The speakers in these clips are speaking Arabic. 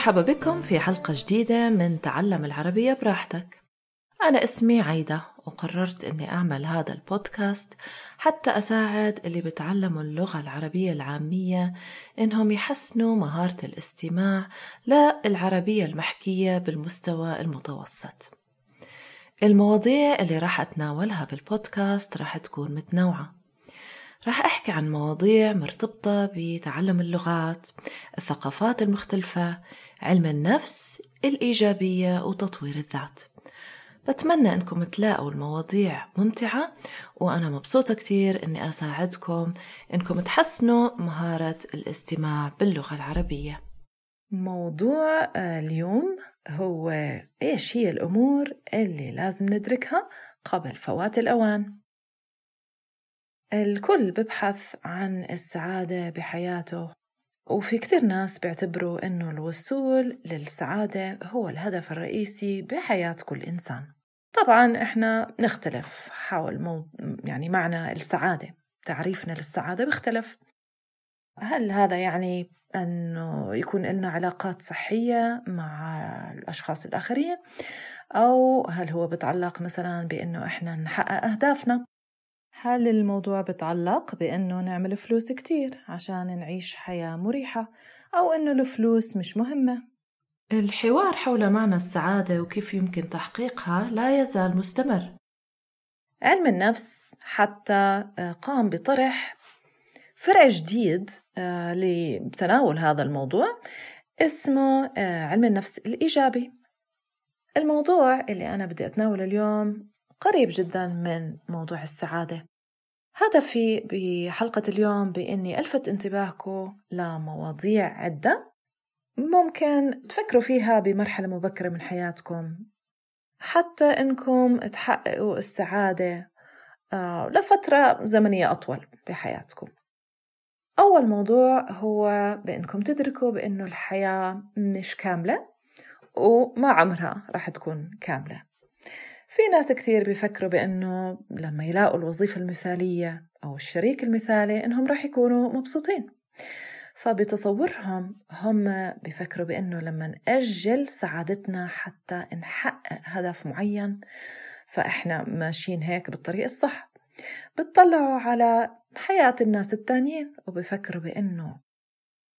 مرحبا بكم في حلقة جديدة من تعلم العربية براحتك. أنا اسمي عايدة وقررت أني أعمل هذا البودكاست حتى أساعد اللي بتعلموا اللغة العربية العامية إنهم يحسنوا مهارة الاستماع للعربية المحكية بالمستوى المتوسط. المواضيع اللي راح أتناولها بالبودكاست راح تكون متنوعة. راح أحكي عن مواضيع مرتبطة بتعلم اللغات الثقافات المختلفة علم النفس الإيجابية وتطوير الذات. بتمنى أنكم تلاقوا المواضيع ممتعة وأنا مبسوطة كتير أني أساعدكم أنكم تحسنوا مهارة الاستماع باللغة العربية. موضوع اليوم هو إيش هي الأمور اللي لازم ندركها قبل فوات الأوان؟ الكل ببحث عن السعادة بحياته. وفي كتير ناس بيعتبروا إنه الوصول للسعادة هو الهدف الرئيسي بحياة كل إنسان. طبعا إحنا نختلف حول مو يعني معنى السعادة تعريفنا للسعادة بيختلف. هل هذا يعني أنه يكون لنا علاقات صحية مع الأشخاص الآخرين؟ أو هل هو بتعلق مثلا بأنه إحنا نحقق أهدافنا؟ هل الموضوع بتعلق بأنه نعمل فلوس كتير عشان نعيش حياة مريحة أو أنه الفلوس مش مهمة؟ الحوار حول معنى السعادة وكيف يمكن تحقيقها لا يزال مستمر. علم النفس حتى آه، قام بطرح فرع جديد آه، لتناول هذا الموضوع اسمه آه، علم النفس الإيجابي. الموضوع اللي أنا بدي أتناوله اليوم قريب جدا من موضوع السعادة. هدفي بحلقة اليوم بإني ألفت انتباهكم لمواضيع عدة ممكن تفكروا فيها بمرحلة مبكرة من حياتكم. حتى إنكم تحققوا السعادة آه، لفترة زمنية أطول بحياتكم. أول موضوع هو بإنكم تدركوا بإنه الحياة مش كاملة وما عمرها راح تكون كاملة. في ناس كثير بيفكروا بأنه لما يلاقوا الوظيفة المثالية أو الشريك المثالي إنهم راح يكونوا مبسوطين. فبتصورهم هم بيفكروا بأنه لما نأجل سعادتنا حتى نحقق هدف معين فإحنا ماشيين هيك بالطريق الصح. بتطلعوا على حياة الناس التانيين وبيفكروا بأنه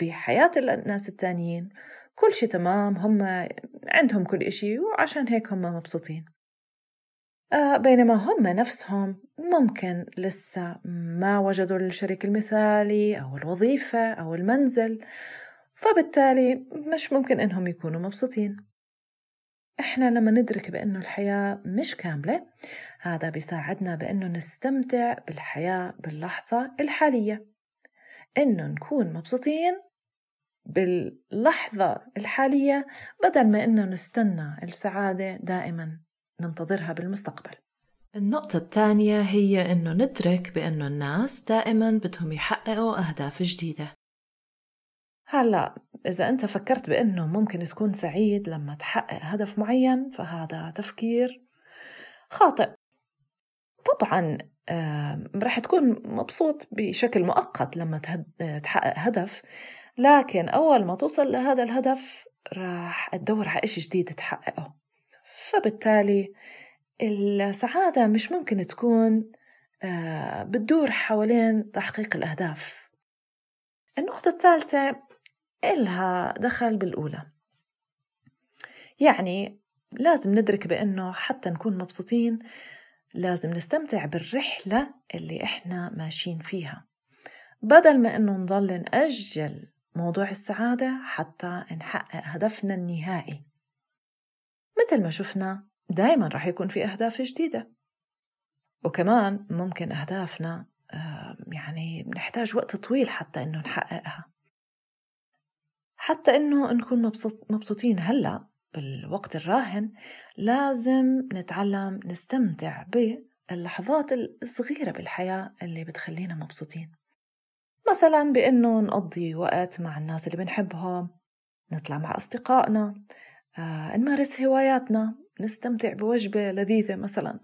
بحياة الناس التانيين كل شي تمام هم عندهم كل إشي وعشان هيك هم مبسوطين. بينما هم نفسهم ممكن لسه ما وجدوا الشريك المثالي أو الوظيفة أو المنزل فبالتالي مش ممكن إنهم يكونوا مبسوطين. إحنا لما ندرك بأنه الحياة مش كاملة هذا بيساعدنا بأنه نستمتع بالحياة باللحظة الحالية. إنه نكون مبسوطين باللحظة الحالية بدل ما إنه نستنى السعادة دائما. ننتظرها بالمستقبل. النقطة الثانية هي إنه ندرك بأنه الناس دائما بدهم يحققوا أهداف جديدة. هلا إذا أنت فكرت بأنه ممكن تكون سعيد لما تحقق هدف معين فهذا تفكير خاطئ. طبعا رح تكون مبسوط بشكل مؤقت لما تحقق هدف لكن أول ما توصل لهذا الهدف راح تدور على إشي جديد تحققه. فبالتالي السعادة مش ممكن تكون آه، بتدور حوالين تحقيق الأهداف. النقطة الثالثة إلها دخل بالأولى. يعني لازم ندرك بأنه حتى نكون مبسوطين لازم نستمتع بالرحلة اللي إحنا ماشيين فيها. بدل ما إنه نضل نأجل موضوع السعادة حتى نحقق هدفنا النهائي. مثل ما شفنا دايما راح يكون في أهداف جديدة. وكمان ممكن أهدافنا يعني بنحتاج وقت طويل حتى إنه نحققها. حتى إنه نكون مبسوط مبسوطين هلأ بالوقت الراهن لازم نتعلم نستمتع باللحظات الصغيرة بالحياة اللي بتخلينا مبسوطين. مثلا بإنه نقضي وقت مع الناس اللي بنحبهم نطلع مع أصدقائنا آه، نمارس هواياتنا نستمتع بوجبة لذيذة مثلا.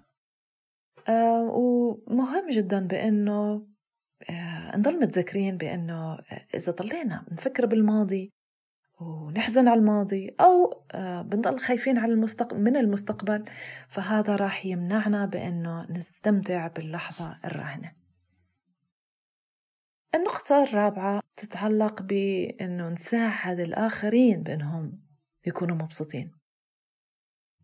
آه، ومهم جدا بأنه آه، نضل متذكرين بأنه إذا ضلينا نفكر بالماضي ونحزن على الماضي أو آه، بنضل خايفين على المستقبل من المستقبل فهذا راح يمنعنا بأنه نستمتع باللحظة الراهنة. النقطة الرابعة تتعلق بأنه نساعد الآخرين بأنهم يكونوا مبسوطين.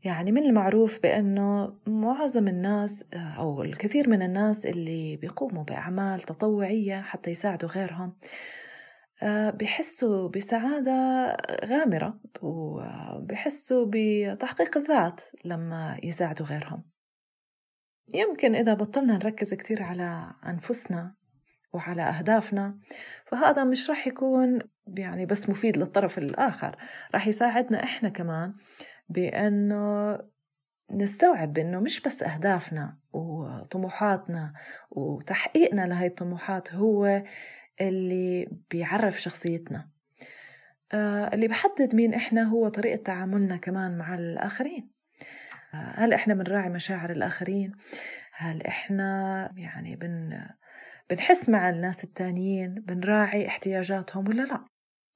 يعني من المعروف بأنه معظم الناس أو الكثير من الناس اللي بيقوموا بأعمال تطوعية حتى يساعدوا غيرهم آه، بحسوا بسعادة غامرة وبحسوا بتحقيق الذات لما يساعدوا غيرهم. يمكن إذا بطلنا نركز كتير على أنفسنا وعلى أهدافنا. فهذا مش راح يكون يعني بس مفيد للطرف الآخر راح يساعدنا إحنا كمان بأنه نستوعب بأنه مش بس أهدافنا وطموحاتنا وتحقيقنا لهي الطموحات هو اللي بيعرف شخصيتنا. آه اللي بحدد مين إحنا هو طريقة تعاملنا كمان مع الآخرين. آه هل إحنا بنراعي مشاعر الآخرين؟ هل إحنا يعني بن بنحس مع الناس التانيين بنراعي احتياجاتهم ولا لا؟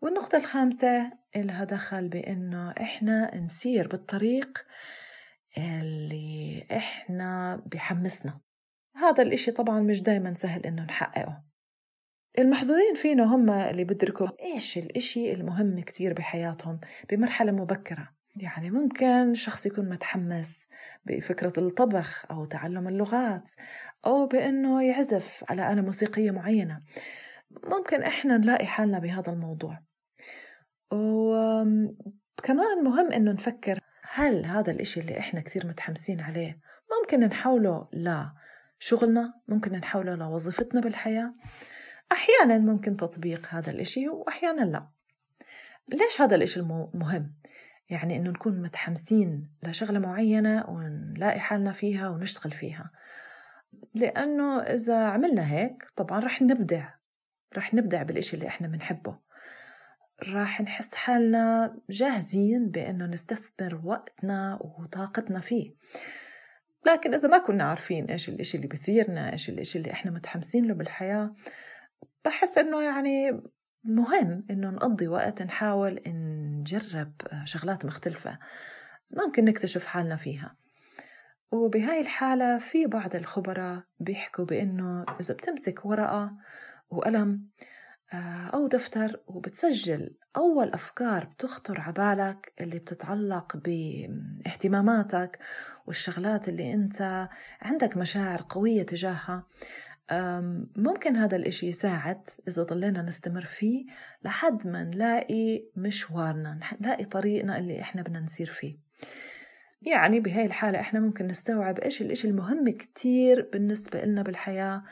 والنقطة الخامسة إلها دخل بإنه إحنا نسير بالطريق اللي إحنا بحمسنا هذا الإشي طبعا مش دايما سهل إنه نحققه. المحظوظين فينا هم اللي بدركوا إيش الإشي المهم كتير بحياتهم بمرحلة مبكرة. يعني ممكن شخص يكون متحمس بفكرة الطبخ أو تعلم اللغات أو بأنه يعزف على آلة موسيقية معينة. ممكن إحنا نلاقي حالنا بهذا الموضوع. وكمان مهم إنه نفكر هل هذا الإشي اللي إحنا كثير متحمسين عليه ممكن نحوله لشغلنا ممكن نحوله لوظيفتنا بالحياة. أحيانا ممكن تطبيق هذا الإشي وأحيانا لا. ليش هذا الإشي مهم؟ يعني إنه نكون متحمسين لشغلة معينة ونلاقي حالنا فيها ونشتغل فيها. لأنه إذا عملنا هيك طبعا رح نبدع رح نبدع بالإشي اللي إحنا بنحبه. راح نحس حالنا جاهزين بأنه نستثمر وقتنا وطاقتنا فيه. لكن إذا ما كنا عارفين إيش الإشي اللي بثيرنا إيش الإشي اللي إحنا متحمسين له بالحياة بحس إنه يعني مهم إنه نقضي وقت نحاول نجرب شغلات مختلفة ممكن نكتشف حالنا فيها. وبهاي الحالة في بعض الخبراء بيحكوا بإنه إذا بتمسك ورقة وقلم آه، أو دفتر وبتسجل أول أفكار بتخطر عبالك اللي بتتعلق باهتماماتك والشغلات اللي أنت عندك مشاعر قوية تجاهها ممكن هذا الإشي يساعد إذا ضلينا نستمر فيه لحد ما نلاقي مشوارنا نلاقي طريقنا اللي إحنا بدنا نسير فيه. يعني بهاي الحالة إحنا ممكن نستوعب إيش الإشي المهم كتير بالنسبة لنا بالحياة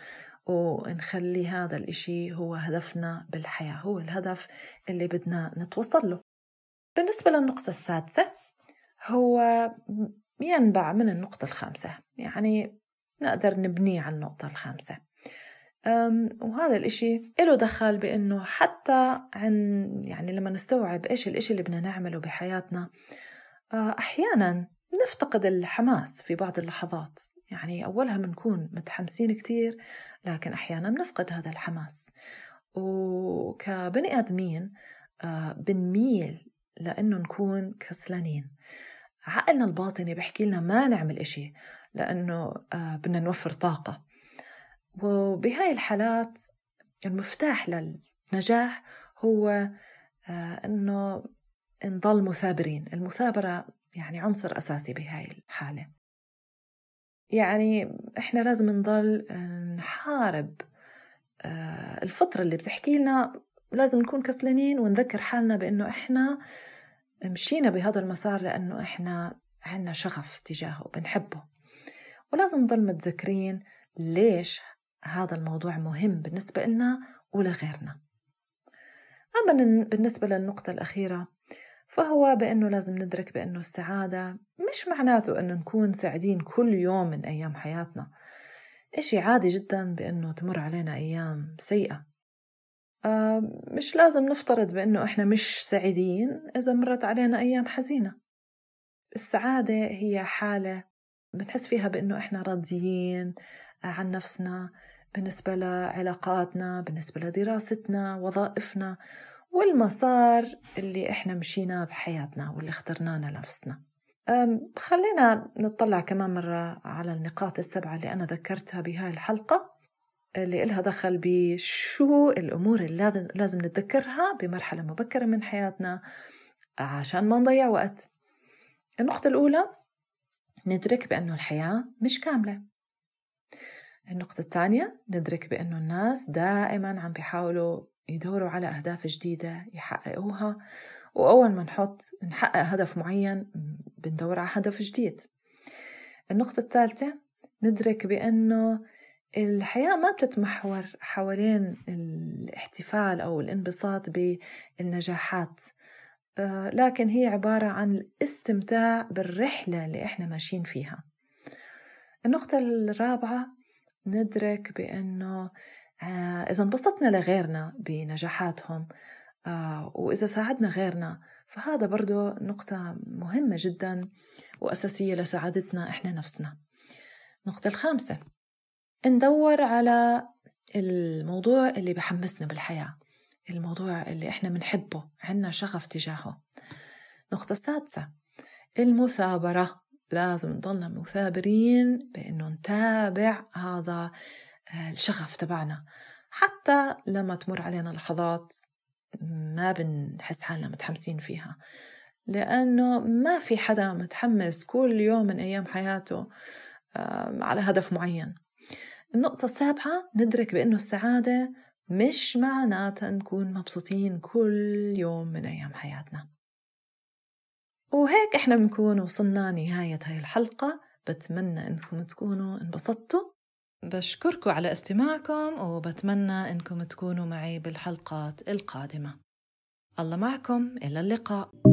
ونخلي هذا الإشي هو هدفنا بالحياة هو الهدف اللي بدنا نتوصل له. بالنسبة للنقطة السادسة هو ينبع من النقطة الخامسة يعني نقدر نبنيه على النقطة الخامسة. وهذا الإشي له دخل بأنه حتى عن يعني لما نستوعب إيش الإشي اللي بدنا نعمله بحياتنا آه، أحيانا نفتقد الحماس في بعض اللحظات. يعني أولها بنكون متحمسين كتير لكن أحيانا بنفقد هذا الحماس. وكبني آدمين آه، بنميل لأنه نكون كسلانين. عقلنا الباطني بحكي لنا ما نعمل إشي لأنه آه، بدنا نوفر طاقة. وبهاي الحالات المفتاح للنجاح هو آه، أنه نضل مثابرين. المثابرة يعني عنصر أساسي بهاي الحالة. يعني إحنا لازم نضل نحارب آه، الفطرة اللي بتحكي لنا. لازم نكون كسلانين ونذكر حالنا بأنه إحنا مشينا بهذا المسار لأنه إحنا عنا شغف تجاهه بنحبه ولازم نضل متذكرين ليش هذا الموضوع مهم بالنسبة لنا ولغيرنا أما بالنسبة للنقطة الأخيرة فهو بأنه لازم ندرك بأنه السعادة مش معناته أنه نكون سعيدين كل يوم من أيام حياتنا. إشي عادي جدا بأنه تمر علينا أيام سيئة. آه مش لازم نفترض بأنه إحنا مش سعيدين إذا مرت علينا أيام حزينة. السعادة هي حالة بنحس فيها بأنه إحنا راضيين عن نفسنا بالنسبة لعلاقاتنا بالنسبة لدراستنا وظائفنا والمسار اللي إحنا مشيناه بحياتنا واللي اخترناه لنفسنا. خلينا نطلع كمان مرة على النقاط السبعة اللي أنا ذكرتها بهاي الحلقة اللي إلها دخل بشو الأمور اللي لازم نتذكرها بمرحلة مبكرة من حياتنا عشان ما نضيع وقت. النقطة الأولى ندرك بأنه الحياة مش كاملة. النقطة الثانية ندرك بأنه الناس دائما عم بيحاولوا يدوروا على أهداف جديدة يحققوها وأول ما نحط نحقق هدف معين بندور على هدف جديد. النقطة الثالثة ندرك بأنه الحياة ما بتتمحور حوالين الاحتفال أو الانبساط بالنجاحات آه، لكن هي عبارة عن الاستمتاع بالرحلة اللي إحنا ماشيين فيها. النقطة الرابعة ندرك بأنه آه، إذا انبسطنا لغيرنا بنجاحاتهم آه، وإذا ساعدنا غيرنا فهذا برضو نقطة مهمة جدا وأساسية لسعادتنا إحنا نفسنا. النقطة الخامسة ندور على الموضوع اللي بحمسنا بالحياة الموضوع اللي إحنا بنحبه عنا شغف تجاهه. النقطة السادسة المثابرة. لازم نضلنا مثابرين بأنه نتابع هذا آه، الشغف تبعنا. حتى لما تمر علينا لحظات ما بنحس حالنا متحمسين فيها. لأنه ما في حدا متحمس كل يوم من أيام حياته على هدف معين. النقطة السابعة ندرك بأنه السعادة مش معناتها نكون مبسوطين كل يوم من أيام حياتنا. وهيك إحنا بنكون وصلنا نهاية هاي الحلقة. بتمنى إنكم تكونوا انبسطتوا. بشكركم على استماعكم وبتمنى إنكم تكونوا معي بالحلقات القادمة. الله معكم إلى اللقاء.